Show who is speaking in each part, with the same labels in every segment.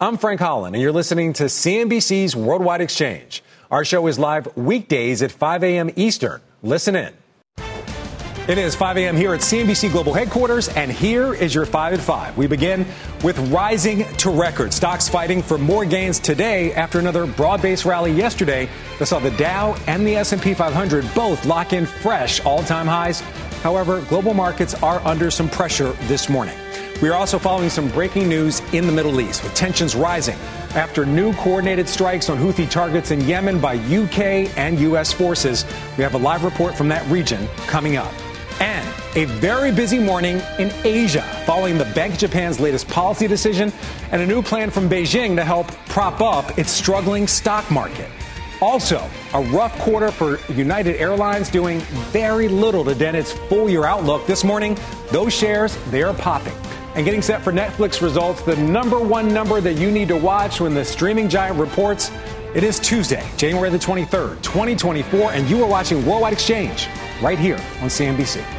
Speaker 1: I'm Frank Holland, and you're listening to CNBC's Worldwide Exchange. Our show is live weekdays at 5 a.m. Eastern. Listen in. It is 5 a.m. here at CNBC Global Headquarters, and here is your 5 at 5. We begin with rising to record. Stocks fighting for more gains today after another broad-based rally yesterday that saw the Dow and the S&P 500 both lock in fresh all-time highs. However, global markets are under some pressure this morning. We are also following some breaking news in the Middle East, with tensions rising after new coordinated strikes on Houthi targets in Yemen by UK and US forces. We have a live report from that region coming up. And a very busy morning in Asia following the Bank of Japan's latest policy decision and a new plan from Beijing to help prop up its struggling stock market. Also, a rough quarter for United Airlines doing very little to dent its full year outlook. This morning, those shares, they are popping and getting set for Netflix results, the number one number that you need to watch when the streaming giant reports. It is Tuesday, January the 23rd, 2024, and you are watching Worldwide Exchange right here on CNBC.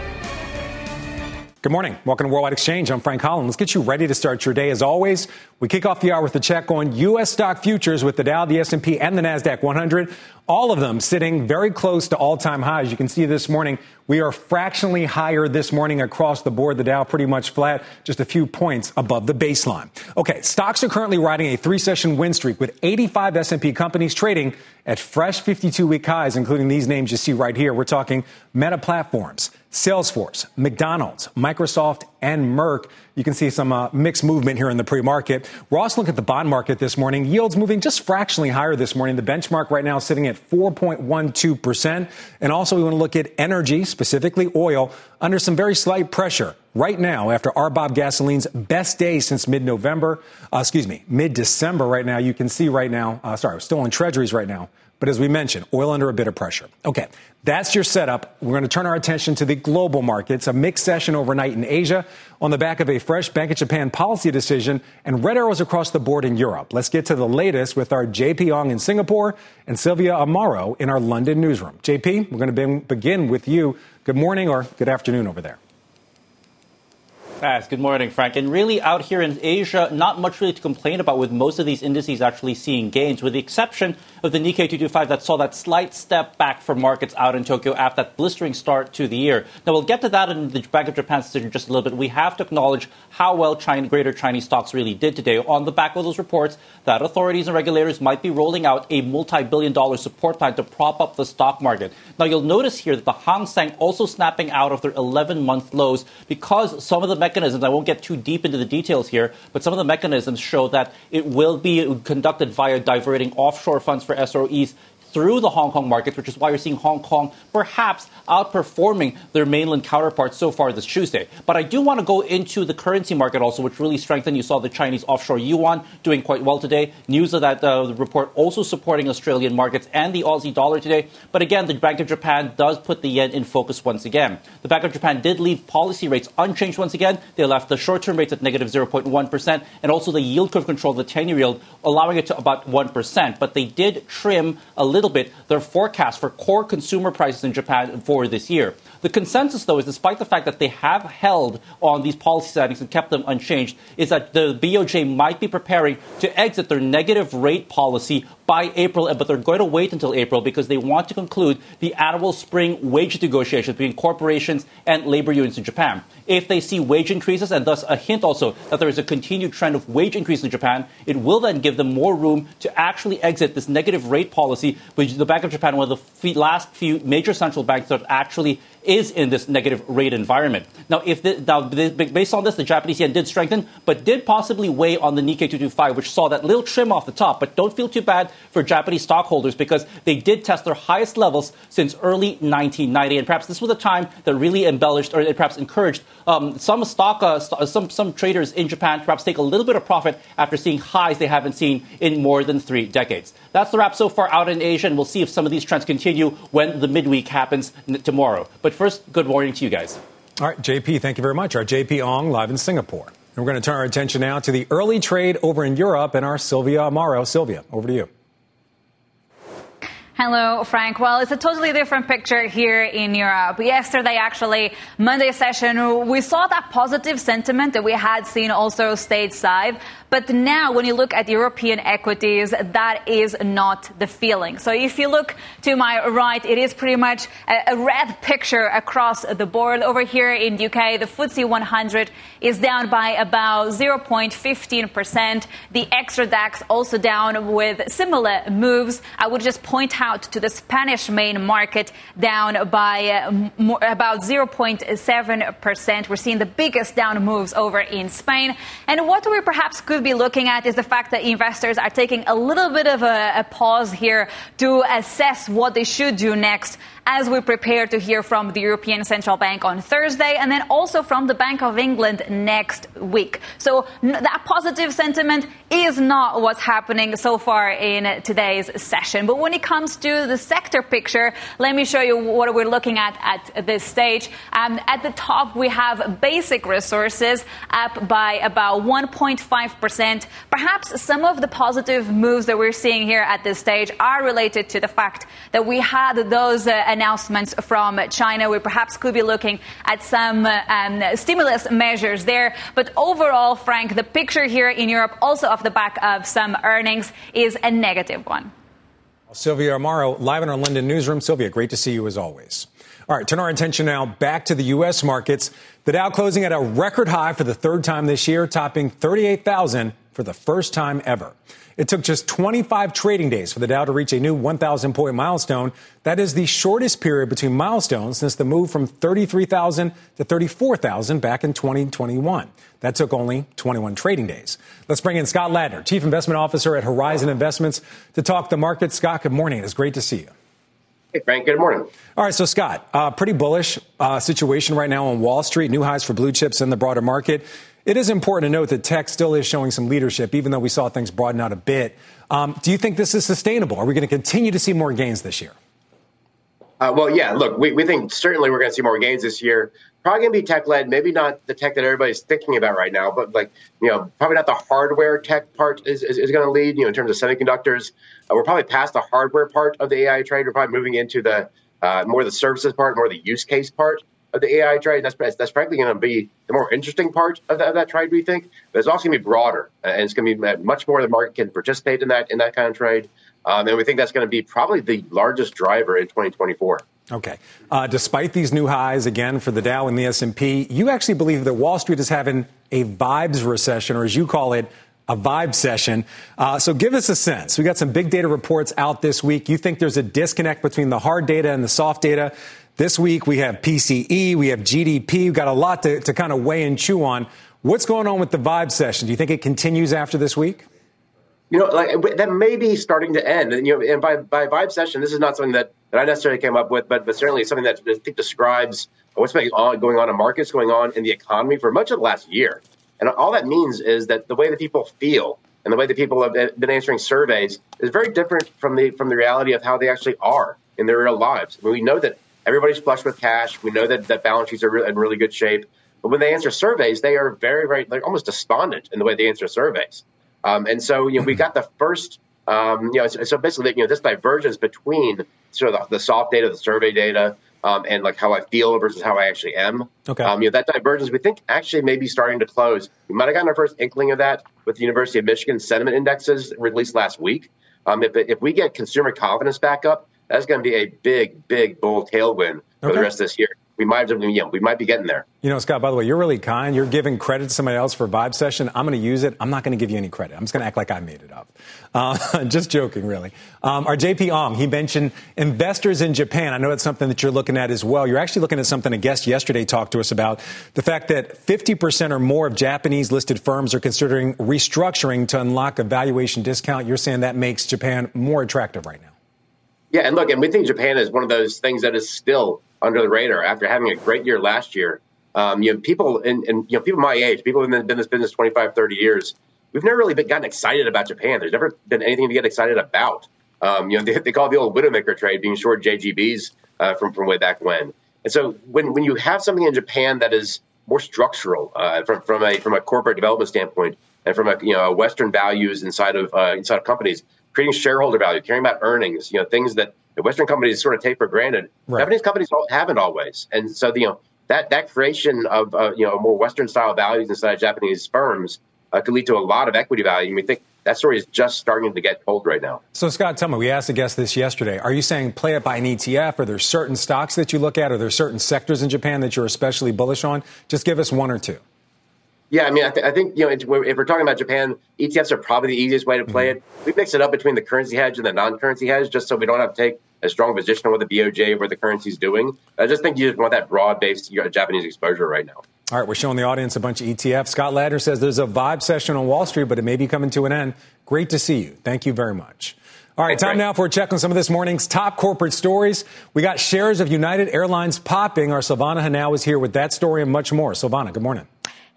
Speaker 1: Good morning. Welcome to Worldwide Exchange. I'm Frank Holland. Let's get you ready to start your day. As always, we kick off the hour with a check on U.S. stock futures with the Dow, the S&P, and the Nasdaq 100. All of them sitting very close to all-time highs. You can see this morning we are fractionally higher this morning across the board. The Dow pretty much flat, just a few points above the baseline. Okay, stocks are currently riding a three-session win streak with 85 S&P companies trading at fresh 52-week highs, including these names you see right here. We're talking Meta Platforms, Salesforce, McDonald's, Microsoft, and Merck. You can see some uh, mixed movement here in the pre-market. We're also looking at the bond market this morning. Yields moving just fractionally higher this morning. The benchmark right now sitting at 4.12%. And also we want to look at energy, specifically oil, under some very slight pressure right now after RBOB gasoline's best day since mid-November, uh, excuse me, mid-December right now. You can see right now, uh, sorry, still in treasuries right now. But as we mentioned, oil under a bit of pressure. Okay, that's your setup. We're going to turn our attention to the global markets. A mixed session overnight in Asia on the back of a fresh Bank of Japan policy decision and red arrows across the board in Europe. Let's get to the latest with our JP Ong in Singapore and Silvia Amaro in our London newsroom. JP, we're going to begin with you. Good morning or good afternoon over there.
Speaker 2: Good morning, Frank. And really, out here in Asia, not much really to complain about with most of these indices actually seeing gains, with the exception of the Nikkei 225 that saw that slight step back for markets out in Tokyo after that blistering start to the year. Now, we'll get to that in the Bank of Japan's decision just a little bit. We have to acknowledge how well China, greater Chinese stocks really did today on the back of those reports that authorities and regulators might be rolling out a multi billion dollar support plan to prop up the stock market. Now, you'll notice here that the Hang Seng also snapping out of their 11 month lows because some of the mechanisms, I won't get too deep into the details here, but some of the mechanisms show that it will be conducted via diverting offshore funds for SREs through the Hong Kong markets, which is why you're seeing Hong Kong perhaps outperforming their mainland counterparts so far this Tuesday. But I do want to go into the currency market also, which really strengthened. You saw the Chinese offshore yuan doing quite well today. News of that uh, report also supporting Australian markets and the Aussie dollar today. But again, the Bank of Japan does put the yen in focus once again. The Bank of Japan did leave policy rates unchanged once again. They left the short-term rates at negative 0.1 and also the yield curve control, the 10-year yield, allowing it to about 1%. But they did trim a little little bit their forecast for core consumer prices in Japan for this year. The consensus, though, is despite the fact that they have held on these policy settings and kept them unchanged, is that the BOJ might be preparing to exit their negative rate policy by April, but they're going to wait until April because they want to conclude the annual spring wage negotiations between corporations and labor unions in Japan. If they see wage increases and thus a hint also that there is a continued trend of wage increase in Japan, it will then give them more room to actually exit this negative rate policy, which the Bank of Japan, one of the last few major central banks that actually is in this negative rate environment. Now, if the, now based on this, the Japanese yen did strengthen, but did possibly weigh on the Nikkei 225, which saw that little trim off the top. But don't feel too bad for Japanese stockholders because they did test their highest levels since early 1990, and perhaps this was a time that really embellished or perhaps encouraged um, some stock, uh, st- some some traders in Japan perhaps take a little bit of profit after seeing highs they haven't seen in more than three decades. That's the wrap so far out in Asia, and we'll see if some of these trends continue when the midweek happens n- tomorrow. But first, good morning to you guys.
Speaker 1: All right, JP, thank you very much. Our JP Ong live in Singapore. And we're going to turn our attention now to the early trade over in Europe and our Silvia Amaro. Silvia, over to you.
Speaker 3: Hello, Frank. Well, it's a totally different picture here in Europe. Yesterday, actually, Monday session, we saw that positive sentiment that we had seen also stateside. But now, when you look at European equities, that is not the feeling. So if you look to my right, it is pretty much a, a red picture across the board. Over here in UK, the FTSE 100 is down by about 0.15%. The Xetra DAX also down with similar moves. I would just point out to the Spanish main market down by uh, more, about 0.7%. We're seeing the biggest down moves over in Spain. And what we perhaps could be looking at is the fact that investors are taking a little bit of a, a pause here to assess what they should do next as we prepare to hear from the European Central Bank on Thursday and then also from the Bank of England next week. So that positive sentiment is not what's happening so far in today's session. But when it comes to the sector picture, let me show you what we're looking at at this stage. Um, at the top, we have basic resources up by about 1.5%. Perhaps some of the positive moves that we're seeing here at this stage are related to the fact that we had those uh, announcements from China. We perhaps could be looking at some um, stimulus measures there. But overall, Frank, the picture here in Europe, also off the back of some earnings, is a negative one.
Speaker 1: Silvia Amaro, live in our London newsroom. Silvia, great to see you as always. All right, turn our attention now back to the U.S. markets. The Dow closing at a record high for the third time this year, topping 38,000 for the first time ever. It took just 25 trading days for the Dow to reach a new 1,000 point milestone. That is the shortest period between milestones since the move from 33,000 to 34,000 back in 2021. That took only 21 trading days. Let's bring in Scott Ladner, Chief Investment Officer at Horizon Investments, to talk the market. Scott, good morning. It's great to see you.
Speaker 4: Hey, Frank. Good morning.
Speaker 1: All right. So, Scott, uh, pretty bullish uh, situation right now on Wall Street. New highs for blue chips in the broader market. It is important to note that tech still is showing some leadership, even though we saw things broaden out a bit. Um, do you think this is sustainable? Are we going to continue to see more gains this year?
Speaker 4: Uh, well, yeah. Look, we, we think certainly we're going to see more gains this year. Probably going to be tech led. Maybe not the tech that everybody's thinking about right now, but like you know, probably not the hardware tech part is, is, is going to lead. You know, in terms of semiconductors, uh, we're probably past the hardware part of the AI trade. We're probably moving into the uh, more the services part, more the use case part of the AI trade. That's that's frankly going to be the more interesting part of, of that trade, we think. But it's also going to be broader, and it's going to be much more. The market can participate in that in that kind of trade, um, and we think that's going to be probably the largest driver in 2024.
Speaker 1: Okay. Uh, despite these new highs again for the Dow and the S&P, you actually believe that Wall Street is having a vibes recession, or as you call it, a vibe session. Uh, so give us a sense. We got some big data reports out this week. You think there's a disconnect between the hard data and the soft data? This week we have PCE, we have GDP, we've got a lot to, to kind of weigh and chew on. What's going on with the vibe session? Do you think it continues after this week?
Speaker 4: You know, like that may be starting to end. And you know, and by by vibe session, this is not something that, that I necessarily came up with, but but certainly something that I think describes what's going on in markets, going on in the economy for much of the last year. And all that means is that the way that people feel and the way that people have been answering surveys is very different from the from the reality of how they actually are in their real lives. I mean, we know that everybody's flush with cash. We know that, that balance sheets are in really good shape. But when they answer surveys, they are very, very, they're almost despondent in the way they answer surveys. Um, and so, you know, we got the first, um, you know, so, so, basically, you know, this divergence between sort of the, the soft data, the survey data, um, and like how I feel versus how I actually am.
Speaker 1: Okay.
Speaker 4: Um, you know, that divergence we think actually may be starting to close. We might have gotten our first inkling of that with the University of Michigan sentiment indexes released last week. Um, if, if we get consumer confidence back up, that's going to be a big, big bull tailwind for okay. the rest of this year. we might have, you know, we might be getting there.
Speaker 1: You know, Scott, by the way, you're really kind. You're giving credit to somebody else for Vibe Session. I'm going to use it. I'm not going to give you any credit. I'm just going to act like I made it up. Uh, just joking, really. Um, our JP Ong, he mentioned investors in Japan. I know it's something that you're looking at as well. You're actually looking at something a guest yesterday talked to us about the fact that 50% or more of Japanese listed firms are considering restructuring to unlock a valuation discount. You're saying that makes Japan more attractive right now.
Speaker 4: Yeah, and look, and we think Japan is one of those things that is still under the radar after having a great year last year. Um, you know, people and, and you know, people my age, people who've been in this business 25, 30 years, we've never really been, gotten excited about Japan. There's never been anything to get excited about. Um, you know, they, they, call it the old Widowmaker trade being short JGBs uh, from, from way back when. And so when, when you have something in Japan that is more structural uh, from, from a from a corporate development standpoint and from a you know Western values inside of uh, inside of companies, creating shareholder value, caring about earnings, you know, things that the Western companies sort of take for granted. Right. Japanese companies haven't always, and so you know that that creation of uh, you know more Western style values inside of Japanese firms uh, could lead to a lot of equity value. And we think that story is just starting to get told right now.
Speaker 1: So, Scott, tell me, we asked a guest this yesterday. Are you saying play it by an ETF? Are there certain stocks that you look at? Are there certain sectors in Japan that you're especially bullish on? Just give us one or two.
Speaker 4: Yeah, I mean, I, th- I think you know if we're talking about Japan, ETFs are probably the easiest way to play mm-hmm. it. We mix it up between the currency hedge and the non-currency hedge, just so we don't have to take a strong position on what the BOJ or the currency is doing. I just think you just want that broad-based Japanese exposure right now.
Speaker 1: All right, we're showing the audience a bunch of ETFs. Scott Ladner says there's a vibe session on Wall Street, but it may be coming to an end. Great to see you. Thank you very much. All right, time now for a check on some of this morning's top corporate stories. We got shares of United Airlines popping. Our Silvana Henao is here with that story and much more. Silvana, good morning.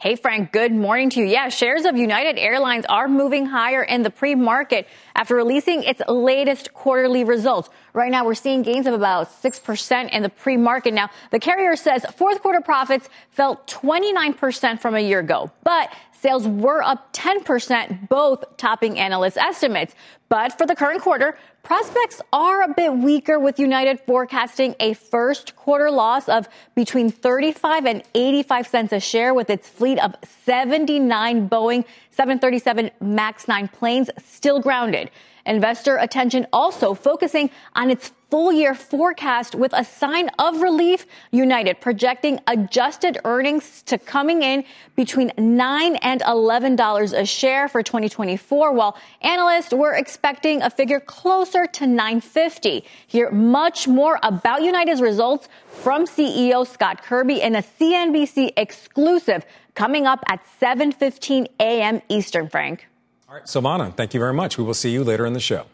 Speaker 5: Hey, Frank, good morning to you. Yeah, shares of United Airlines are moving higher in the pre market after releasing its latest quarterly results. Right now, we're seeing gains of about 6% in the pre market. Now, the carrier says fourth quarter profits fell 29% from a year ago, but Sales were up 10%, both topping analyst estimates. But for the current quarter, prospects are a bit weaker with United forecasting a first quarter loss of between 35 and 85 cents a share with its fleet of 79 Boeing 737 MAX 9 planes still grounded. Investor attention also focusing on its full year forecast with a sign of relief. United projecting adjusted earnings to coming in between 9 and $11 a share for 2024, while analysts were expecting a figure closer to 950. Hear much more about United's results from CEO Scott Kirby in a CNBC exclusive coming up at 7:15 a.m. Eastern, Frank.
Speaker 1: All right, Silvana, thank you very much. We will see you later in the show.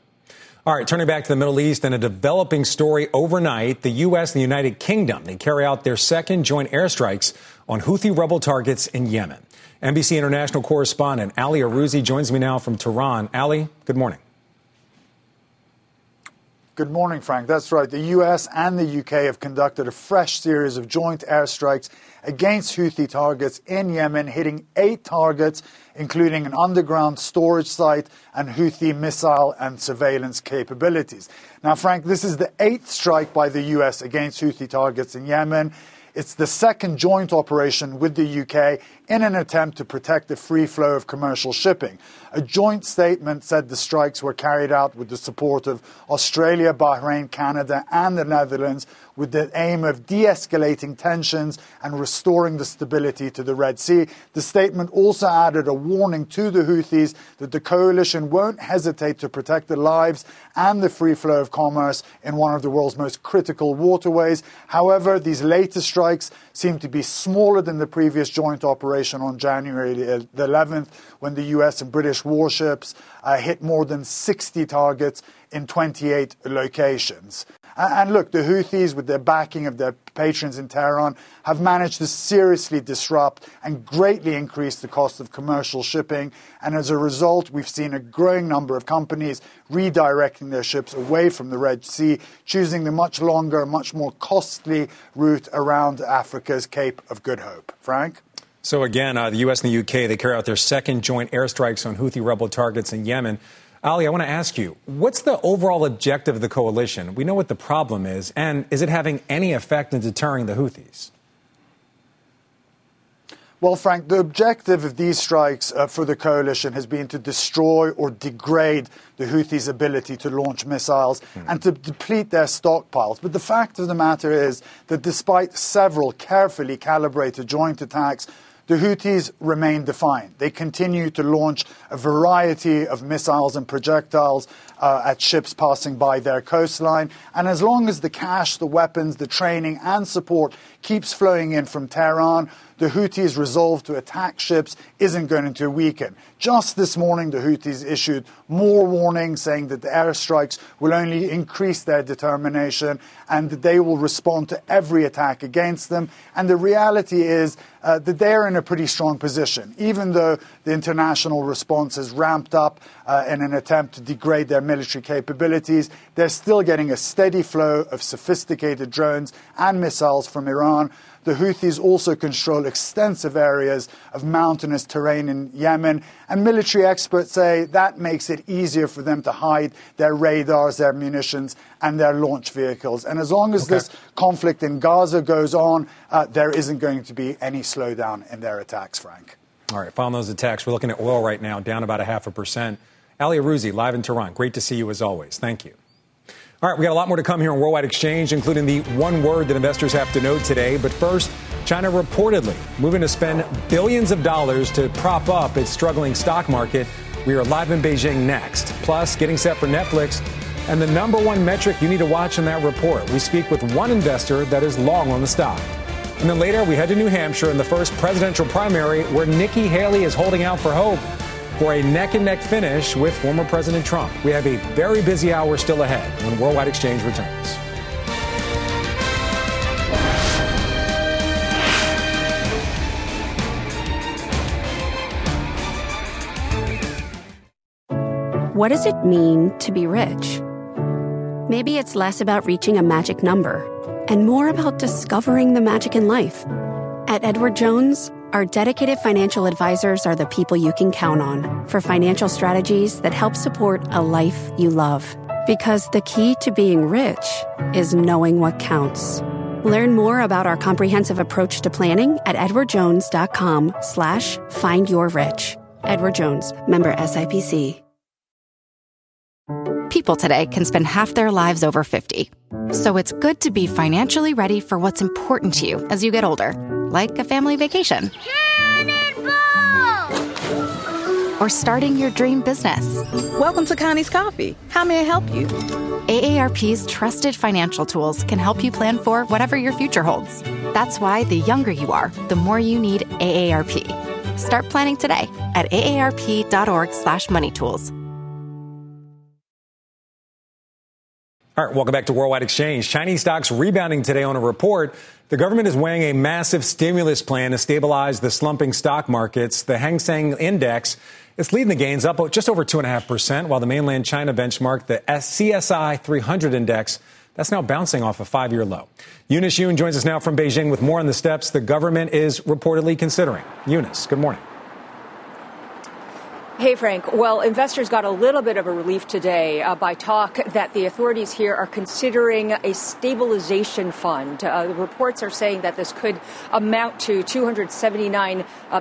Speaker 1: All right, turning back to the Middle East and a developing story overnight, the U.S. and the United Kingdom, they carry out their second joint airstrikes on Houthi rebel targets in Yemen. NBC international correspondent Ali Arouzi joins me now from Tehran. Ali, good morning.
Speaker 6: Good morning, Frank. That's right. The U.S. and the UK have conducted a fresh series of joint airstrikes against Houthi targets in Yemen, hitting eight targets, including an underground storage site and Houthi missile and surveillance capabilities. Now, Frank, this is the eighth strike by the U.S. against Houthi targets in Yemen. It's the second joint operation with the UK in an attempt to protect the free flow of commercial shipping. A joint statement said the strikes were carried out with the support of Australia, Bahrain, Canada, and the Netherlands, with the aim of de escalating tensions and restoring the stability to the Red Sea. The statement also added a warning to the Houthis that the coalition won't hesitate to protect the lives and the free flow of commerce in one of the world's most critical waterways. However, these latest strikes seem to be smaller than the previous joint operation on January the 11th, when the US and British warships uh, hit more than 60 targets in 28 locations. And look, the Houthis, with their backing of their patrons in Tehran, have managed to seriously disrupt and greatly increase the cost of commercial shipping. And as a result, we've seen a growing number of companies redirecting their ships away from the Red Sea, choosing the much longer, much more costly route around Africa's Cape of Good Hope. Frank?
Speaker 1: So, again, uh, the U.S. and the U.K., they carry out their second joint airstrikes on Houthi rebel targets in Yemen. Ali, I want to ask you, what's the overall objective of the coalition? We know what the problem is, and is it having any effect in deterring the Houthis?
Speaker 6: Well, Frank, the objective of these strikes uh, for the coalition has been to destroy or degrade the Houthis' ability to launch missiles mm. and to deplete their stockpiles. But the fact of the matter is that despite several carefully calibrated joint attacks, the Houthis remain defiant. They continue to launch a variety of missiles and projectiles uh, at ships passing by their coastline. And as long as the cash, the weapons, the training, and support keeps flowing in from Tehran, the Houthis' resolve to attack ships isn't going to weaken. Just this morning, the Houthis issued more warnings saying that the airstrikes will only increase their determination and that they will respond to every attack against them. And the reality is uh, that they're in a pretty strong position. Even though the international response has ramped up uh, in an attempt to degrade their military capabilities, they're still getting a steady flow of sophisticated drones and missiles from Iran. The Houthis also control extensive areas of mountainous terrain in Yemen, and military experts say that makes it easier for them to hide their radars, their munitions, and their launch vehicles. And as long as okay. this conflict in Gaza goes on, uh, there isn't going to be any slowdown in their attacks, Frank.
Speaker 1: All right, following those attacks, we're looking at oil right now, down about a half a percent. Ali Arouzi, live in Tehran. Great to see you as always. Thank you. All right, we got a lot more to come here on Worldwide Exchange, including the one word that investors have to know today. But first, China reportedly moving to spend billions of dollars to prop up its struggling stock market. We are live in Beijing next. Plus, getting set for Netflix and the number one metric you need to watch in that report. We speak with one investor that is long on the stock. And then later, we head to New Hampshire in the first presidential primary where Nikki Haley is holding out for hope for a neck and neck finish with former President Trump. We have a very busy hour still ahead when Worldwide Exchange returns.
Speaker 7: What does it mean to be rich? Maybe it's less about reaching a magic number and more about discovering the magic in life. At Edward Jones, our dedicated financial advisors are the people you can count on for financial strategies that help support a life you love. Because the key to being rich is knowing what counts. Learn more about our comprehensive approach to planning at edwardjones.com slash find your rich. Edward Jones, member SIPC.
Speaker 8: People today can spend half their lives over 50. So it's good to be financially ready for what's important to you as you get older like a family vacation. Or starting your dream business.
Speaker 9: Welcome to Connie's Coffee. How may I help you?
Speaker 8: AARP's trusted financial tools can help you plan for whatever your future holds. That's why the younger you are, the more you need AARP. Start planning today at aarp.org/moneytools.
Speaker 1: All right, welcome back to Worldwide Exchange. Chinese stocks rebounding today on a report. The government is weighing a massive stimulus plan to stabilize the slumping stock markets. The Hang Seng Index is leading the gains up just over 2.5%, while the mainland China benchmark, the CSI 300 index, that's now bouncing off a five year low. Eunice Yoon joins us now from Beijing with more on the steps the government is reportedly considering. Eunice, good morning.
Speaker 10: Hey, Frank. Well, investors got a little bit of a relief today uh, by talk that the authorities here are considering a stabilization fund. Uh, the reports are saying that this could amount to $279 uh,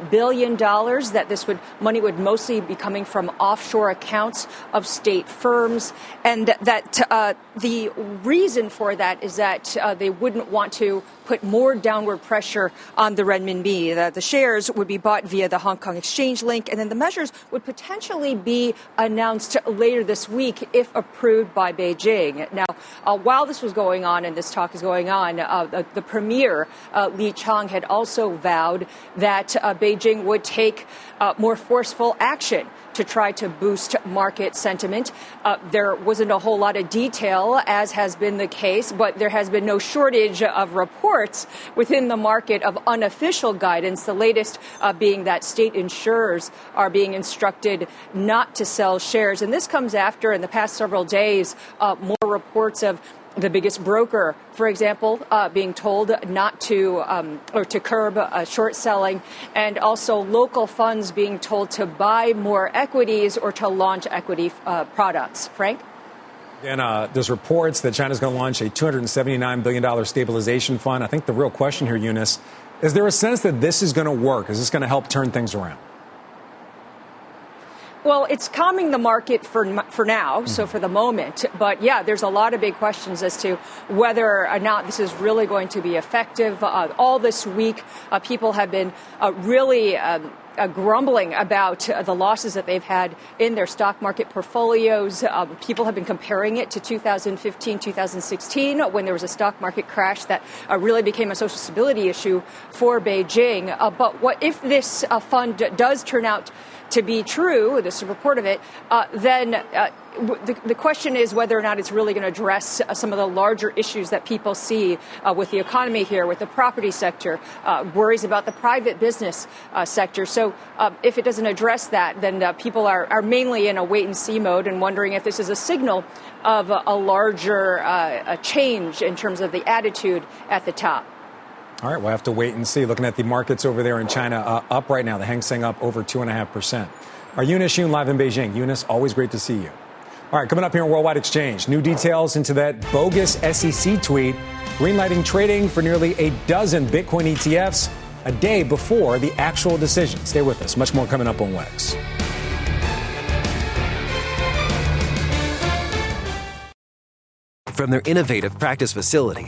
Speaker 10: that this would money would mostly be coming from offshore accounts of state firms, and that uh, the reason for that is that uh, they wouldn't want to put more downward pressure on the renminbi. That the shares would be bought via the Hong Kong Exchange Link, and then the measures would potentially be announced later this week if approved by Beijing. Now, uh, while this was going on and this talk is going on, uh, the, the, premier uh, Li Qiang had also vowed that uh, Beijing would take uh, more forceful action to try to boost market sentiment. Uh, there wasn't a whole lot of detail, as has been the case, but there has been no shortage of reports within the market of unofficial guidance. The latest uh, being that state insurers are being instructed not to sell shares. And this comes after, in the past several days, uh, more reports of the biggest broker, for example, uh, being told not to um, or to curb uh, short selling, and also local funds being told to buy more equities or to launch equity uh, products. Frank?
Speaker 1: And uh, there's reports that China's going to launch a $279 billion stabilization fund. I think the real question here, Eunice, is there a sense that this is going to work? Is this going to help turn things around?
Speaker 10: Well, it's calming the market for for now, so for the moment. But yeah, there's a lot of big questions as to whether or not this is really going to be effective. Uh, all this week, uh, people have been uh, really. Um, uh, grumbling about uh, the losses that they've had in their stock market portfolios. Um, people have been comparing it to 2015, 2016, when there was a stock market crash that uh, really became a social stability issue for Beijing. Uh, but what if this uh, fund does turn out to be true, this is a report of it, uh, then uh, the, the, question is whether or not it's really going to address uh, some of the larger issues that people see uh, with the economy here, with the property sector, uh, worries about the private business uh, sector. So if it doesn't address that, then people are, are mainly in a wait and see mode and wondering if this is a signal of a, a larger a change in terms of the attitude at the top.
Speaker 1: All right, we'll have to wait and see. Looking at the markets over there in China, uh, up right now. The Hang Seng up over 2.5%. Our Eunice Yoon live in Beijing. Eunice, always great to see you. All right, coming up here on Worldwide Exchange, new details into that bogus SEC tweet, greenlighting trading for nearly a dozen Bitcoin ETFs a day before the actual decision. Stay with us. Much more coming up on WEX.
Speaker 11: From their innovative practice facility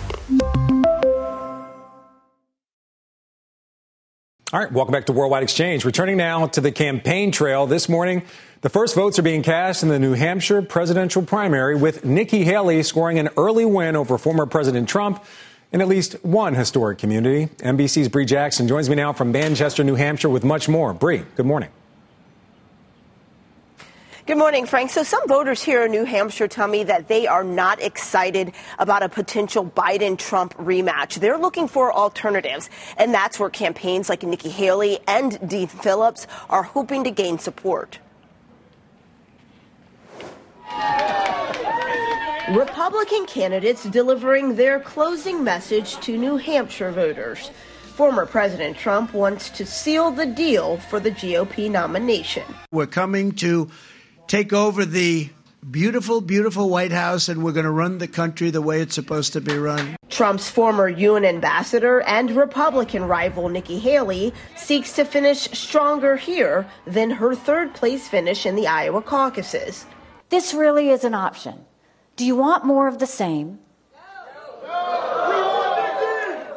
Speaker 1: All right, welcome back to Worldwide Exchange. Returning now to the campaign trail. This morning, the first votes are being cast in the New Hampshire presidential primary, with Nikki Haley scoring an early win over former President Trump in at least one historic community. NBC's Bree Jackson joins me now from Manchester, New Hampshire, with much more. Bree, good morning.
Speaker 12: Good morning, Frank. So some voters here in New Hampshire tell me that they are not excited about a potential Biden Trump rematch. They're looking for alternatives. And that's where campaigns like Nikki Haley and Dean Phillips are hoping to gain support. Republican candidates delivering their closing message to New Hampshire voters. Former President Trump wants to seal the deal for the GOP nomination.
Speaker 13: We're coming to take over the beautiful, beautiful White House, and we're going to run the country the way it's supposed to be run.
Speaker 12: Trump's former UN ambassador and Republican rival Nikki Haley seeks to finish stronger here than her third place finish in the Iowa caucuses.
Speaker 14: This really is an option. Do you want more of the same?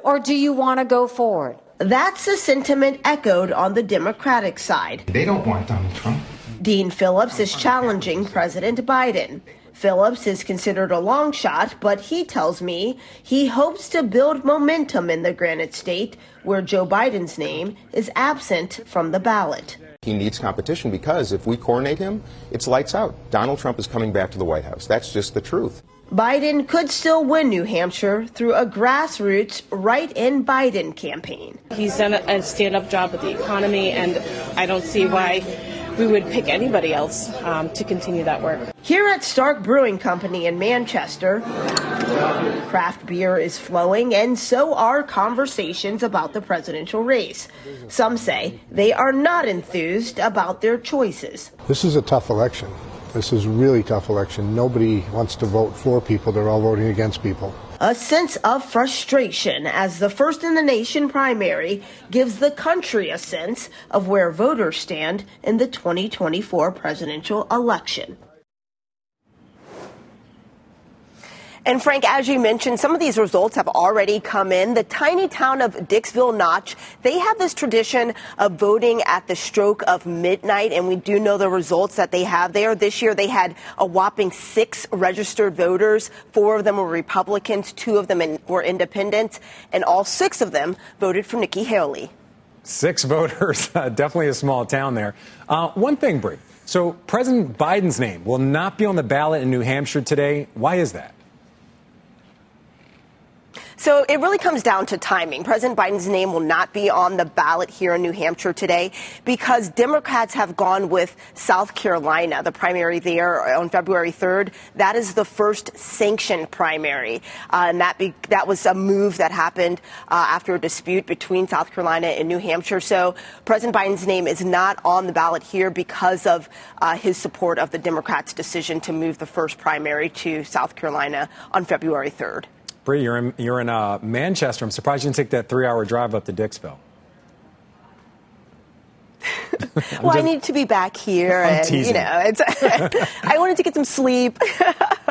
Speaker 14: Or do you want to go forward?
Speaker 12: That's a sentiment echoed on the Democratic side.
Speaker 15: They don't want Donald Trump.
Speaker 12: Dean Phillips is challenging President Biden. Phillips is considered a long shot, but he tells me he hopes to build momentum in the Granite State, where Joe Biden's name is absent from the ballot.
Speaker 15: He needs competition because if we coronate him, it's lights out. Donald Trump is coming back to the White House. That's just the truth.
Speaker 12: Biden could still win New Hampshire through a grassroots right in Biden campaign.
Speaker 16: He's done a stand up job with the economy, and I don't see why we would pick anybody else um, to continue that work.
Speaker 12: Here at Stark Brewing Company in Manchester, craft beer is flowing, and so are conversations about the presidential race. Some say they are not enthused about their choices.
Speaker 17: This is a tough election. This is really tough election. Nobody wants to vote for people. They're all voting against people.
Speaker 12: A sense of frustration as the first in the nation primary gives the country a sense of where voters stand in the 2024 presidential election. And Frank, as you mentioned, some of these results have already come in. The tiny town of Dixville Notch, they have this tradition of voting at the stroke of midnight, and we do know the results that they have there. This year, they had a whopping six registered voters. Four of them were Republicans, two of them were independents, and all six of them voted for Nikki Haley.
Speaker 1: Six voters, definitely a small town there. Uh, one thing, Brie. So President Biden's name will not be on the ballot in New Hampshire today. Why is that?
Speaker 12: So it really comes down to timing. President Biden's name will not be on the ballot here in New Hampshire today because Democrats have gone with South Carolina, the primary there on February 3rd. That is the first sanctioned primary. Uh, and that, be, that was a move that happened uh, after a dispute between South Carolina and New Hampshire. So President Biden's name is not on the ballot here because of uh, his support of the Democrats' decision to move the first primary to South Carolina on February 3rd.
Speaker 1: Bree, you're in, you're in uh, Manchester. I'm surprised you didn't take that three hour drive up to Dixville.
Speaker 12: well, just, I need to be back here, I'm and teasing. you know, it's, I wanted to get some sleep.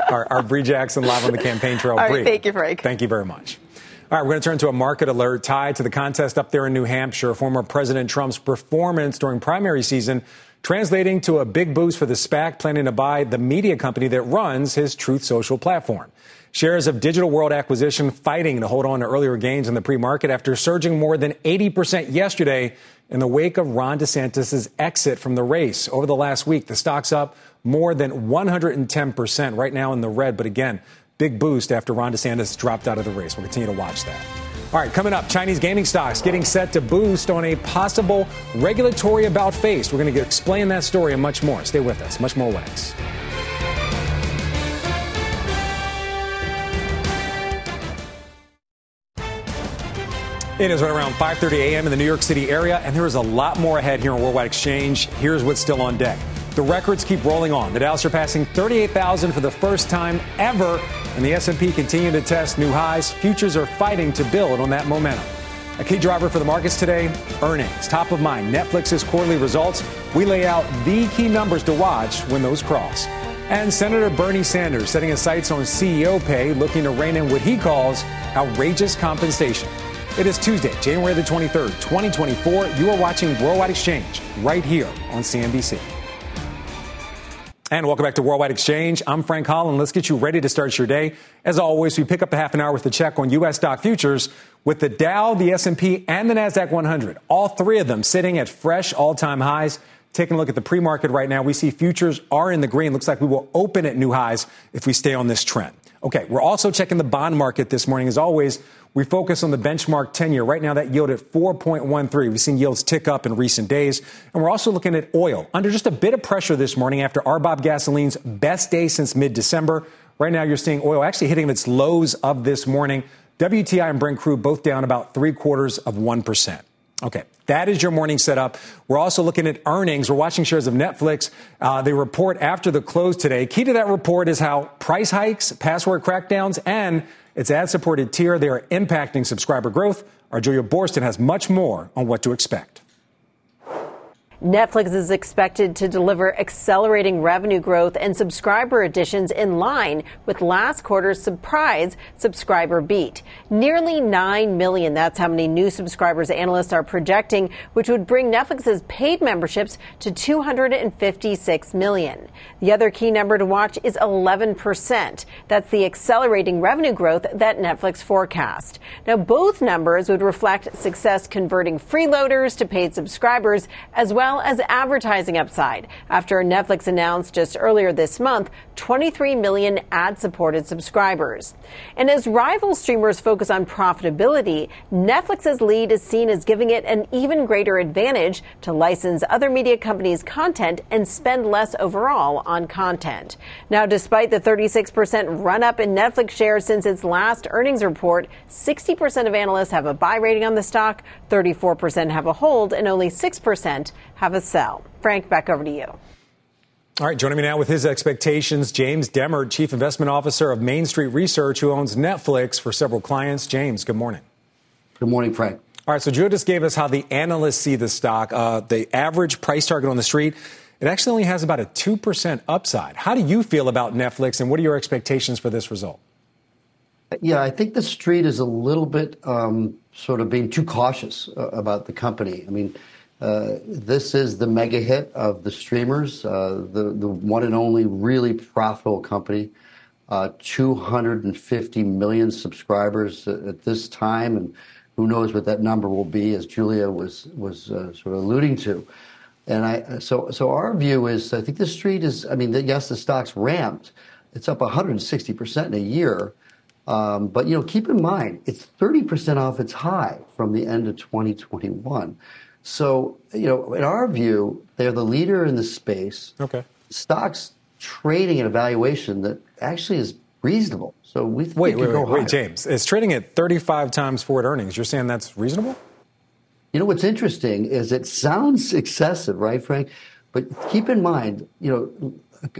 Speaker 1: our, our Bree Jackson live on the campaign trail.
Speaker 12: All
Speaker 1: right,
Speaker 12: Bree, thank you, Frank.
Speaker 1: Thank you very much. All right, we're going to turn to a market alert tied to the contest up there in New Hampshire. Former President Trump's performance during primary season translating to a big boost for the SPAC planning to buy the media company that runs his Truth Social platform. Shares of Digital World Acquisition fighting to hold on to earlier gains in the pre-market after surging more than 80% yesterday in the wake of Ron DeSantis' exit from the race. Over the last week, the stock's up more than 110%, right now in the red. But again, big boost after Ron DeSantis dropped out of the race. We'll continue to watch that. All right, coming up, Chinese gaming stocks getting set to boost on a possible regulatory about face. We're going to explain that story and much more. Stay with us. Much more Wex. It is right around 5:30 a.m. in the New York City area, and there is a lot more ahead here on Worldwide Exchange. Here's what's still on deck. The records keep rolling on. The Dow surpassing 38,000 for the first time ever, and the S&P continuing to test new highs. Futures are fighting to build on that momentum. A key driver for the markets today, earnings. Top of mind, Netflix's quarterly results. We lay out the key numbers to watch when those cross. And Senator Bernie Sanders setting his sights on CEO pay, looking to rein in what he calls outrageous compensation. It is Tuesday, January the 23rd, 2024. You are watching Worldwide Exchange right here on CNBC. And welcome back to Worldwide Exchange. I'm Frank Holland. Let's get you ready to start your day. As always, we pick up the half an hour with a check on U.S. stock futures with the Dow, the S&P, and the Nasdaq 100. All three of them sitting at fresh all-time highs. Taking a look at the pre-market right now, we see futures are in the green. Looks like we will open at new highs if we stay on this trend. Okay, we're also checking the bond market this morning. As always, we focus on the benchmark 10 year. Right now, that yield at 4.13. We've seen yields tick up in recent days. And we're also looking at oil under just a bit of pressure this morning after RBOB gasoline's best day since mid December. Right now, you're seeing oil actually hitting its lows of this morning. WTI and Brent crude both down about three quarters of 1%. Okay, that is your morning setup. We're also looking at earnings. We're watching shares of Netflix. Uh, they report after the close today. Key to that report is how price hikes, password crackdowns, and its ad supported tier, they are impacting subscriber growth. Our Julia Boorstin has much more on what to expect.
Speaker 18: Netflix is expected to deliver accelerating revenue growth and subscriber additions in line with last quarter's surprise subscriber beat. Nearly 9 million. That's how many new subscribers analysts are projecting, which would bring Netflix's paid memberships to 256 million. The other key number to watch is 11%. That's the accelerating revenue growth that Netflix forecast. Now, both numbers would reflect success converting freeloaders to paid subscribers as well well as advertising upside after Netflix announced just earlier this month 23 million ad supported subscribers. And as rival streamers focus on profitability, Netflix's lead is seen as giving it an even greater advantage to license other media companies' content and spend less overall on content. Now, despite the 36% run up in Netflix shares since its last earnings report, 60% of analysts have a buy rating on the stock, 34% have a hold, and only 6% have a sell. Frank, back over to you.
Speaker 1: All right, joining me now with his expectations, James Demmert, Chief Investment Officer of Main Street Research, who owns Netflix for several clients. James, good morning.
Speaker 19: Good morning, Frank.
Speaker 1: All right, so Joe just gave us how the analysts see the stock. Uh, the average price target on the street, it actually only has about a 2% upside. How do you feel about Netflix, and what are your expectations for this result?
Speaker 19: Yeah, I think the street is a little bit um, sort of being too cautious uh, about the company. I mean, uh, this is the mega hit of the streamers, uh, the the one and only really profitable company. Uh, 250 million subscribers at this time, and who knows what that number will be, as Julia was was uh, sort of alluding to. And I so so our view is I think the street is I mean yes the stock's ramped, it's up 160 percent in a year, Um, but you know, keep in mind it's 30% off its high from the end of 2021. So you know, in our view, they're the leader in the space.
Speaker 1: Okay.
Speaker 19: Stocks trading at a valuation that actually is reasonable. So we think
Speaker 1: wait,
Speaker 19: it
Speaker 1: wait, wait, wait. James. It's trading at 35 times forward earnings. You're saying that's reasonable?
Speaker 19: You know what's interesting is it sounds excessive, right, Frank? But keep in mind, you know,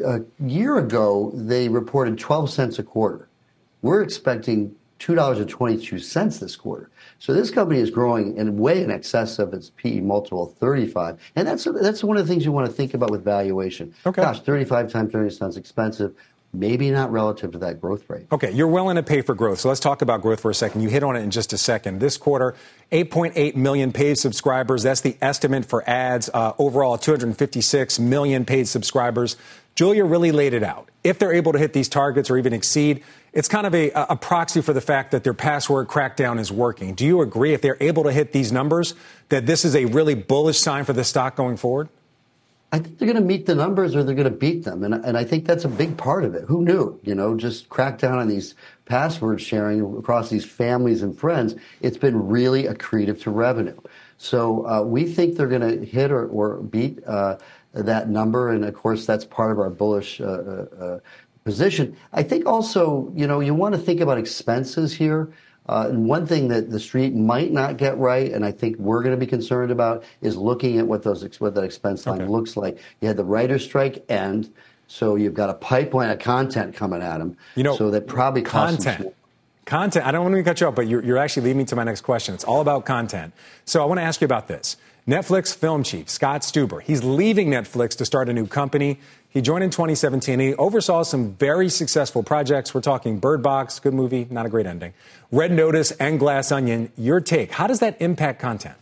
Speaker 19: a, a year ago they reported 12 cents a quarter. We're expecting $2.22 this quarter. So this company is growing in way in excess of its PE multiple 35. And that's that's one of the things you want to think about with valuation.
Speaker 1: Okay.
Speaker 19: Gosh, 35 times earnings sounds expensive. Maybe not relative to that growth rate.
Speaker 1: Okay, you're willing to pay for growth. So let's talk about growth for a second. You hit on it in just a second. This quarter, 8.8 million paid subscribers. That's the estimate for ads. Uh, overall, 256 million paid subscribers. Julia really laid it out. If they're able to hit these targets or even exceed, it's kind of a, a proxy for the fact that their password crackdown is working. Do you agree if they're able to hit these numbers that this is a really bullish sign for the stock going forward?
Speaker 19: I think they're going to meet the numbers or they're going to beat them. And, and I think that's a big part of it. Who knew? You know, just crack down on these password sharing across these families and friends. It's been really accretive to revenue. So uh, we think they're going to hit or, or beat uh, that number. And of course, that's part of our bullish uh, uh, position. I think also, you know, you want to think about expenses here. Uh, and one thing that the street might not get right, and I think we're going to be concerned about, is looking at what those what that expense line looks like. You had the writer's strike end, so you've got a pipeline of content coming at them.
Speaker 1: You know,
Speaker 19: so that probably
Speaker 1: content. Content. I don't want to cut you off, but you're, you're actually leading me to my next question. It's all about content. So I want to ask you about this. Netflix film chief Scott Stuber. He's leaving Netflix to start a new company. He joined in 2017. He oversaw some very successful projects. We're talking Bird Box, good movie, not a great ending. Red Notice and Glass Onion. Your take. How does that impact content?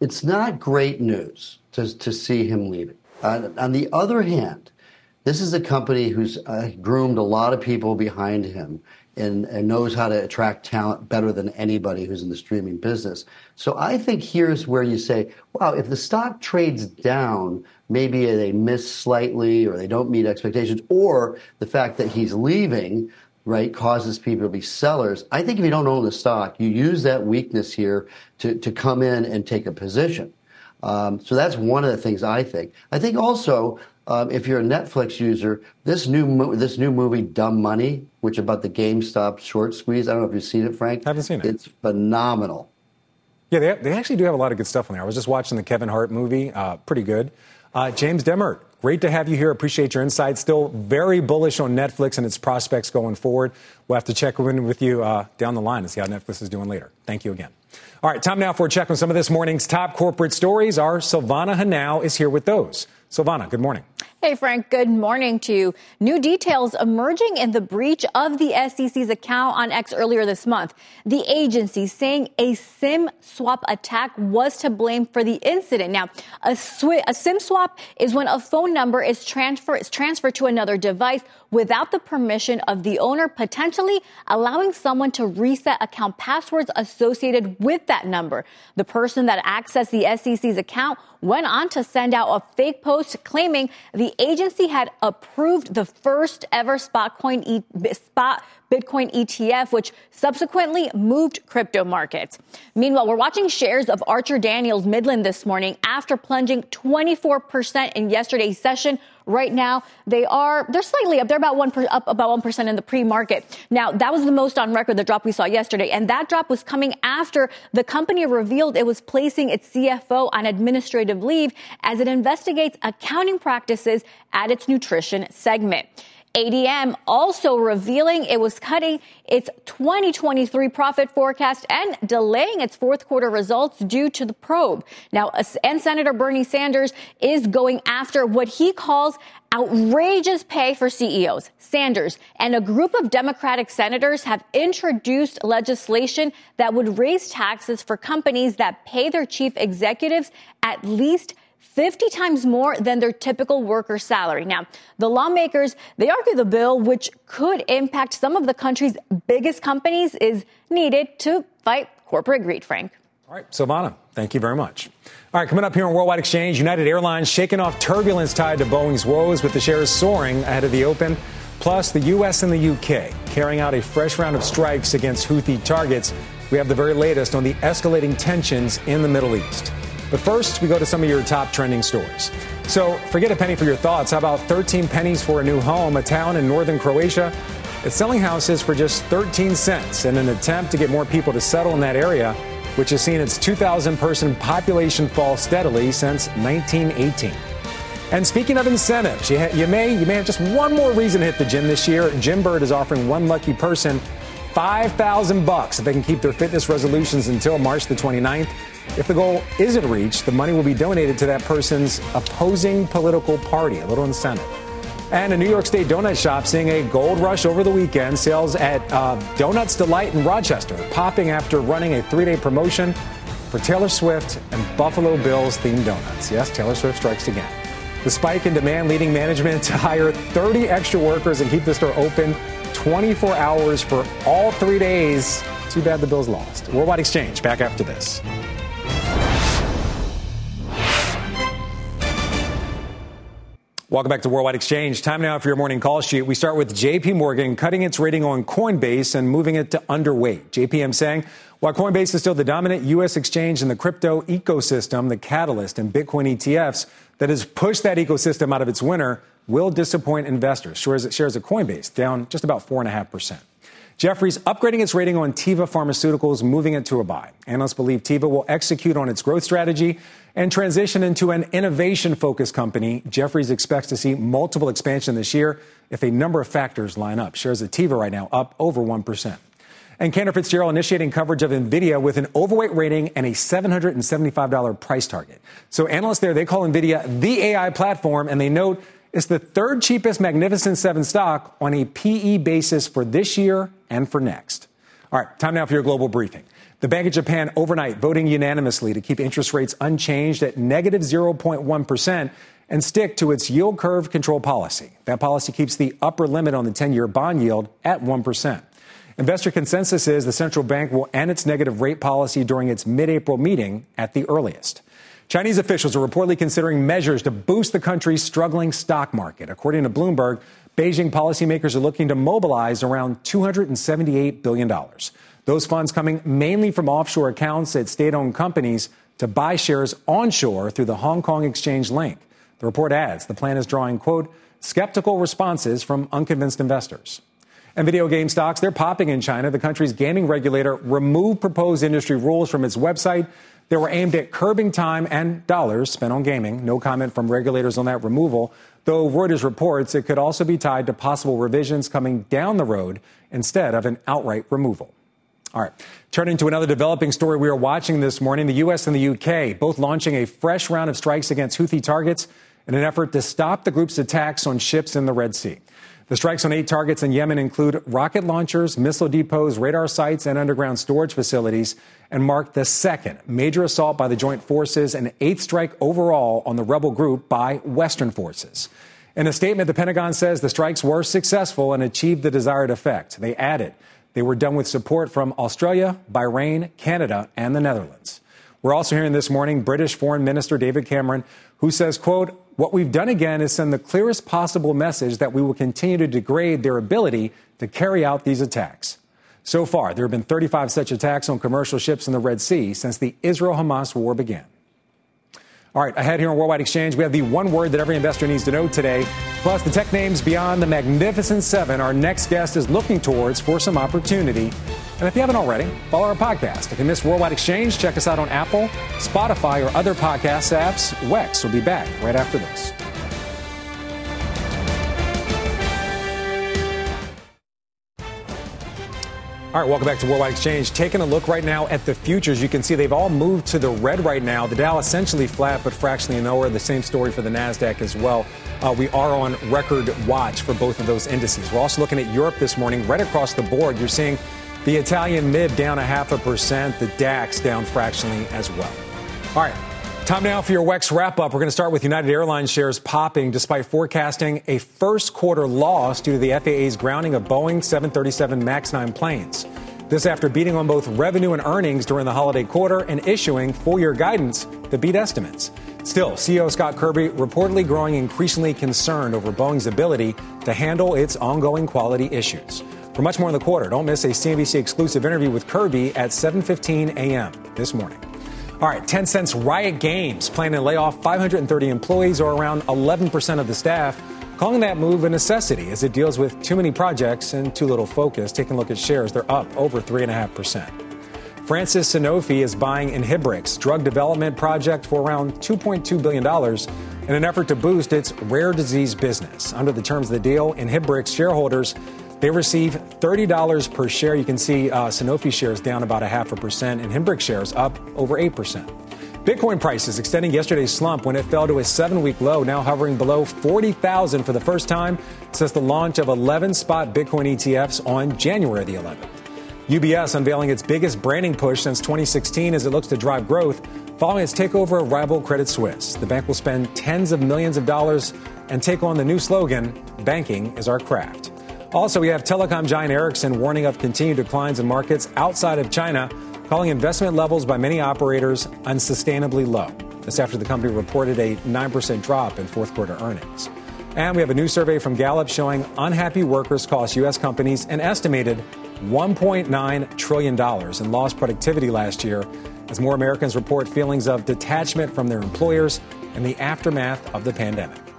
Speaker 19: it's not great news to, to see him leaving. Uh, on the other hand, this is a company who's uh, groomed a lot of people behind him and, and knows how to attract talent better than anybody who's in the streaming business. So I think here's where you say, wow, if the stock trades down, maybe they miss slightly or they don't meet expectations, or the fact that he's leaving, right, causes people to be sellers. I think if you don't own the stock, you use that weakness here to, to come in and take a position. Um, so that's one of the things I think. I think also, um, if you're a Netflix user, this new mo- this new movie, Dumb Money, which about the GameStop short squeeze. I don't know if you've seen it, Frank.
Speaker 1: I Haven't seen it.
Speaker 19: It's phenomenal.
Speaker 1: Yeah, they, they actually do have a lot of good stuff on there. I was just watching the Kevin Hart movie, uh, pretty good. Uh, James Demmert, great to have you here. Appreciate your insights. Still very bullish on Netflix and its prospects going forward. We'll have to check in with you uh, down the line and see how Netflix is doing later. Thank you again. All right, time now for a check on some of this morning's top corporate stories. Our Silvana Henao is here with those. Silvana, good morning.
Speaker 5: Hey, Frank, good morning to you. New details emerging in the breach of the SEC's account on X earlier this month. The agency saying a SIM swap attack was to blame for the incident. Now, a, sw- a SIM swap is when a phone number is, transfer- is transferred to another device without the permission of the owner, potentially allowing someone to reset account passwords associated with that number. The person that accessed the SEC's account went on to send out a fake post claiming the agency had approved the first ever spot coin e- spot Bitcoin ETF, which subsequently moved crypto markets. Meanwhile, we're watching shares of Archer Daniels Midland this morning after plunging 24% in yesterday's session. Right now, they are, they're slightly up. They're about one, per, up about 1% in the pre-market. Now, that was the most on record, the drop we saw yesterday. And that drop was coming after the company revealed it was placing its CFO on administrative leave as it investigates accounting practices at its nutrition segment. ADM also revealing it was cutting its 2023 profit forecast and delaying its fourth quarter results due to the probe. Now, uh, and Senator Bernie Sanders is going after what he calls outrageous pay for CEOs. Sanders and a group of Democratic senators have introduced legislation that would raise taxes for companies that pay their chief executives at least 50 times more than their typical worker salary. Now, the lawmakers, they argue the bill, which could impact some of the country's biggest companies, is needed to fight corporate greed, Frank.
Speaker 1: All right, Silvana, thank you very much. All right, coming up here on Worldwide Exchange, United Airlines shaking off turbulence tied to Boeing's woes with the shares soaring ahead of the open. Plus, the U.S. and the UK carrying out a fresh round of strikes against Houthi targets. We have the very latest on the escalating tensions in the Middle East. But first, we go to some of your top trending stories. So forget a penny for your thoughts. How about 13 pennies for a new home? A town in northern Croatia is selling houses for just 13 cents in an attempt to get more people to settle in that area, which has seen its 2,000 person population fall steadily since 1918. And speaking of incentives, you, ha- you, may you may have just one more reason to hit the gym this year. Jim Bird is offering one lucky person 5,000 bucks if they can keep their fitness resolutions until March the 29th. If the goal isn't reached, the money will be donated to that person's opposing political party, a little incentive. And a New York State donut shop seeing a gold rush over the weekend. Sales at uh, Donuts Delite in Rochester popping after running a three day promotion for Taylor Swift and Buffalo Bills themed donuts. Yes, Taylor Swift strikes again. The spike in demand leading management to hire 30 extra workers and keep the store open 24 hours for all three days. Too bad the Bills lost. Worldwide Exchange back after this. Welcome back to Worldwide Exchange. Time now for your morning call sheet. We start with JP Morgan cutting its rating on Coinbase and moving it to underweight. JPM saying, while Coinbase is still the dominant U.S. exchange in the crypto ecosystem, the catalyst in Bitcoin ETFs that has pushed that ecosystem out of its winter will disappoint investors. Shares, shares of Coinbase down just about 4.5%. Jefferies upgrading its rating on Teva Pharmaceuticals, moving it to a buy. Analysts believe Teva will execute on its growth strategy and transition into an innovation focused company. Jefferies expects to see multiple expansion this year if a number of factors line up. Shares of Teva right now up over 1%. And Cantor Fitzgerald initiating coverage of NVIDIA with an overweight rating and a $775 price target. So analysts there, they call NVIDIA the AI platform and they note it's the third cheapest Magnificent Seven stock on a PE basis for this year and for next. All right, time now for your global briefing. The Bank of Japan overnight voting unanimously to keep interest rates unchanged at negative 0.1 and stick to its yield curve control policy. That policy keeps the upper limit on the 10 year bond yield at 1%. Investor consensus is the central bank will end its negative rate policy during its mid April meeting at the earliest. Chinese officials are reportedly considering measures to boost the country's struggling stock market. According to Bloomberg, Beijing policymakers are looking to mobilize around $278 billion. Those funds coming mainly from offshore accounts at state owned companies to buy shares onshore through the Hong Kong Exchange link. The report adds the plan is drawing, quote, skeptical responses from unconvinced investors. And video game stocks, they're popping in China. The country's gaming regulator removed proposed industry rules from its website they were aimed at curbing time and dollars spent on gaming. No comment from regulators on that removal, though Reuters reports it could also be tied to possible revisions coming down the road instead of an outright removal. All right. Turning to another developing story we are watching this morning, the U.S. and the U.K. both launching a fresh round of strikes against Houthi targets in an effort to stop the group's attacks on ships in the Red Sea. The strikes on eight targets in Yemen include rocket launchers, missile depots, radar sites, and underground storage facilities, and mark the second major assault by the joint forces and eighth strike overall on the rebel group by Western forces. In a statement, the Pentagon says the strikes were successful and achieved the desired effect. They added they were done with support from Australia, Bahrain, Canada, and the Netherlands. We're also hearing this morning British Foreign Minister David Cameron, who says, quote, what we've done again is send the clearest possible message that we will continue to degrade their ability to carry out these attacks. So far, there have been 35 such attacks on commercial ships in the Red Sea since the Israel Hamas war began. All right, ahead here on Worldwide Exchange, we have the one word that every investor needs to know today, plus the tech names beyond the Magnificent Seven. Our next guest is looking towards for some opportunity. And if you haven't already, follow our podcast. If you missed Worldwide Exchange, check us out on Apple, Spotify, or other podcast apps. Wex will be back right after this. All right, welcome back to Worldwide Exchange. Taking a look right now at the futures, you can see they've all moved to the red right now. The Dow essentially flat, but fractionally lower. The same story for the Nasdaq as well. Uh, we are on record watch for both of those indices. We're also looking at Europe this morning, right across the board. You're seeing the Italian MIB down a half a percent, the DAX down fractionally as well. All right. Time now for your WEX wrap up. We're going to start with United Airlines shares popping despite forecasting a first quarter loss due to the FAA's grounding of Boeing 737 MAX 9 planes. This after beating on both revenue and earnings during the holiday quarter and issuing full year guidance that beat estimates. Still, CEO Scott Kirby reportedly growing increasingly concerned over Boeing's ability to handle its ongoing quality issues. For much more in the quarter, don't miss a CNBC exclusive interview with Kirby at 7:15 a.m. this morning. All right, Tencent's Riot Games planning to lay off 530 employees or around 11% of the staff, calling that move a necessity as it deals with too many projects and too little focus. Taking a look at shares, they're up over 3.5%. France's Sanofi is buying Inhibrx drug development project for around $2.2 billion in an effort to boost its rare disease business. Under the terms of the deal, Inhibrx shareholders they receive $30 per share. You can see uh, Sanofi shares down about a half a percent and Inhibrx shares up over 8%. Bitcoin prices extending yesterday's slump when it fell to a seven week low, now hovering below 40,000 for the first time since the launch of 11 spot Bitcoin ETFs on January the 11th. UBS unveiling its biggest branding push since 2016 as it looks to drive growth following its takeover of rival Credit Suisse. The bank will spend tens of millions of dollars and take on the new slogan Banking is our craft. Also, we have telecom giant Ericsson warning of continued declines in markets outside of China, calling investment levels by many operators unsustainably low. This after the company reported a 9% drop in fourth quarter earnings. And we have a new survey from Gallup showing unhappy workers cost U.S. companies an estimated $1.9 trillion in lost productivity last year as more Americans report feelings of detachment from their employers in the aftermath of the pandemic.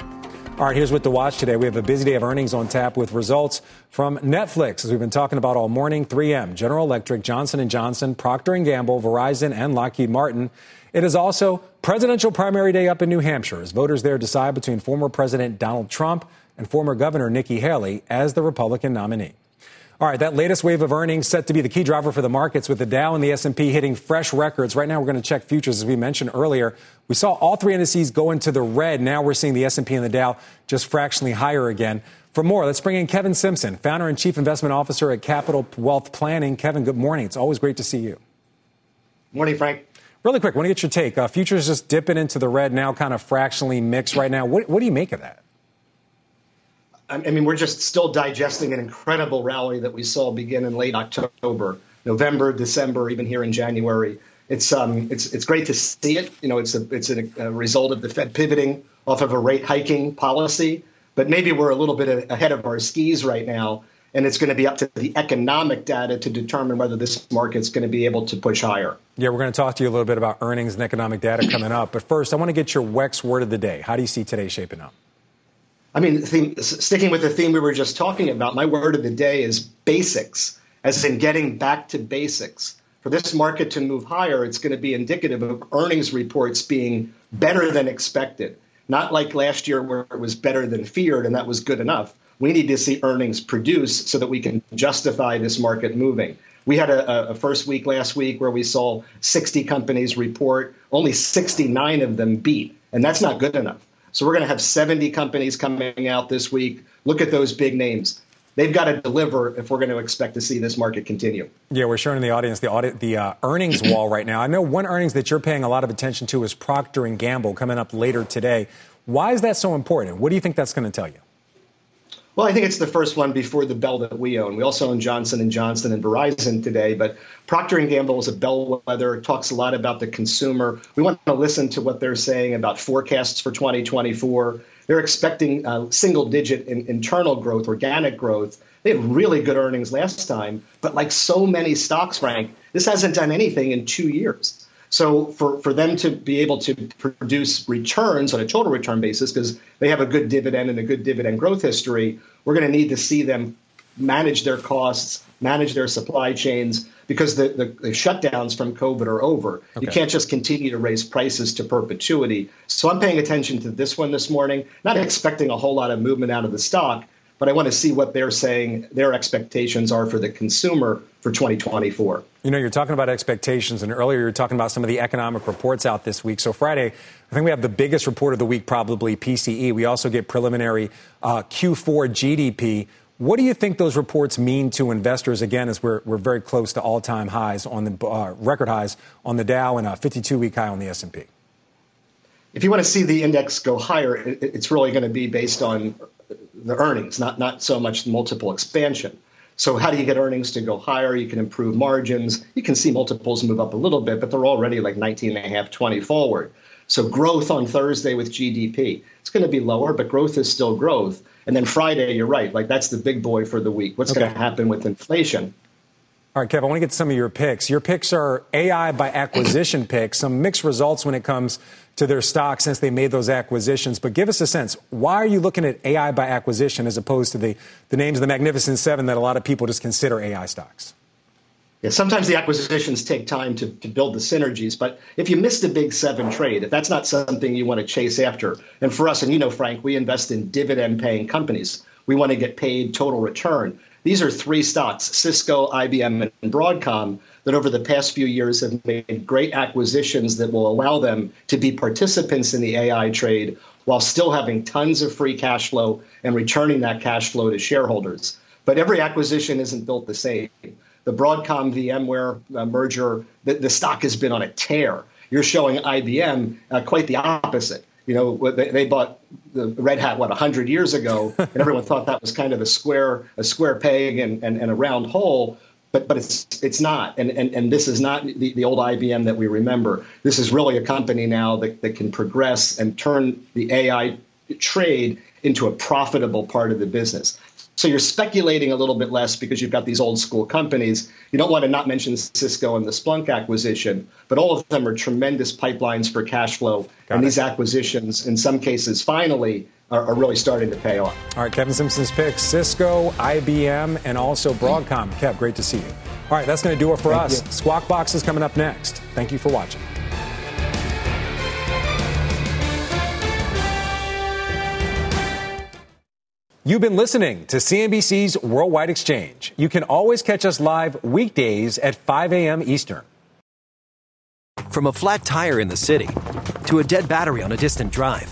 Speaker 1: All right, here's what to watch today. We have a busy day of earnings on tap with results from Netflix, as we've been talking about all morning. 3M, General Electric, Johnson & Johnson, Procter & Gamble, Verizon, and Lockheed Martin. It is also presidential primary day up in New Hampshire as voters there decide between former President Donald Trump and former Governor Nikki Haley as the Republican nominee. All right, that latest wave of earnings set to be the key driver for the markets with the Dow and the S&P hitting fresh records. Right now we're going to check futures as we mentioned earlier. We saw all three indices go into the red. Now we're seeing the S&P and the Dow just fractionally higher again. For more, let's bring in Kevin Simpson, founder and chief investment officer at Capital Wealth Planning. Kevin, good morning. It's always great to see you.
Speaker 20: Morning, Frank.
Speaker 1: Really quick, I want to get your take. Uh, futures just dipping into the red now, kind of fractionally mixed right now. What, what do you make of that?
Speaker 20: I mean, we're just still digesting an incredible rally that we saw begin in late October, November, December, even here in January. It's um, it's it's great to see it. You know, it's a it's a, a result of the Fed pivoting off of a rate hiking policy, but maybe we're a little bit ahead of our skis right now, and it's going to be up to the economic data to determine whether this market's going to be able to push higher.
Speaker 1: Yeah, we're going to talk to you a little bit about earnings and economic data coming up, but first, I want to get your WEX word of the day. How do you see today shaping up?
Speaker 20: I mean, theme, sticking with the theme we were just talking about, my word of the day is basics, as in getting back to basics. For this market to move higher, it's going to be indicative of earnings reports being better than expected. Not like last year where it was better than feared and that was good enough. We need to see earnings produce so that we can justify this market moving. We had a, a, first week last week where we saw 60 companies report, only 69 of them beat, and that's not good enough. So we're going to have 70 companies coming out this week. Look at those big names. They've got to deliver if we're going to expect to see this market continue.
Speaker 1: Yeah, we're showing in the audience the audit, the uh, earnings wall right now. I know one earnings that you're paying a lot of attention to is Procter and Gamble coming up later today. Why is that so important? What do you think that's going to tell you?
Speaker 20: Well, I think it's the first one before the Bell that we own. We also own Johnson and Johnson and Verizon today, but Procter and Gamble is a bellwether. Talks a lot about the consumer. We want to listen to what they're saying about forecasts for 2024. They're expecting uh, single-digit in, internal growth, organic growth. They had really good earnings last time, but like so many stocks, Frank, this hasn't done anything in two years. So for, for them to be able to produce returns on a total return basis, because they have a good dividend and a good dividend growth history, we're going to need to see them manage their costs, manage their supply chains, because the, the, the shutdowns from COVID are over. Okay. You can't just continue to raise prices to perpetuity. So I'm paying attention to this one this morning, not expecting a whole lot of movement out of the stock, but I want to see what they're saying their expectations are for the consumer for 2024.
Speaker 1: You know, you're talking about expectations, and earlier you were talking about some of the economic reports out this week. So Friday, I think we have the biggest report of the week, probably PCE. We also get preliminary uh, Q4 GDP. What do you think those reports mean to investors? Again, as we're, we're very close to all-time highs on the uh, record highs on the Dow and a 52-week high on the S&P.
Speaker 20: If you want to see the index go higher, it's really going to be based on the earnings, not not so much multiple expansion. So how do you get earnings to go higher? You can improve margins. You can see multiples move up a little bit, but they're already like 19 and a half, 20 forward. So growth on Thursday with GDP. It's going to be lower, but growth is still growth. And then Friday, you're right. Like that's the big boy for the week. What's okay. going to happen with inflation?
Speaker 1: All right, Kev, I want to get some of your picks. Your picks are AI by acquisition picks, some mixed results when it comes to their stock since they made those acquisitions. But give us a sense. Why are you looking at AI by acquisition as opposed to the, the names of the Magnificent Seven that a lot of people just consider AI stocks?
Speaker 20: Yeah, sometimes the acquisitions take time to, to build the synergies, but if you miss the big seven trade, if that's not something you want to chase after, and for us, and you know, Frank, we invest in dividend paying companies. We want to get paid total return. These are three stocks, Cisco, IBM, and Broadcom, that over the past few years have made great acquisitions that will allow them to be participants in the AI trade while still having tons of free cash flow and returning that cash flow to shareholders. But every acquisition isn't built the same. The Broadcom VMware uh, merger, the, the, stock has been on a tear. You're showing IBM uh, quite the opposite. You know, they, they bought the Red Hat what hundred years ago, and everyone thought that was kind of a square a square peg and, and, and a round hole. But but it's it's not, and and, and this is not the, the old IBM that we remember. This is really a company now that, that can progress and turn the AI trade into a profitable part of the business. So you're speculating a little bit less because you've got these old school companies. You don't want to not mention Cisco and the Splunk acquisition, but all of them are tremendous pipelines for cash flow. Got and it. these acquisitions, in some cases, finally, are, are, really starting to pay off.
Speaker 1: All right, Kevin Simpson's picks Cisco, IBM, and also Broadcom. Kev, great to see you. All right, that's going to do it for Thank us. You. Squawk Box is coming up next. Thank you for watching. You've been listening to CNBC's Worldwide Exchange. You can always catch us live weekdays at 5 a.m. Eastern.
Speaker 11: From a flat tire in the city to a dead battery on a distant drive,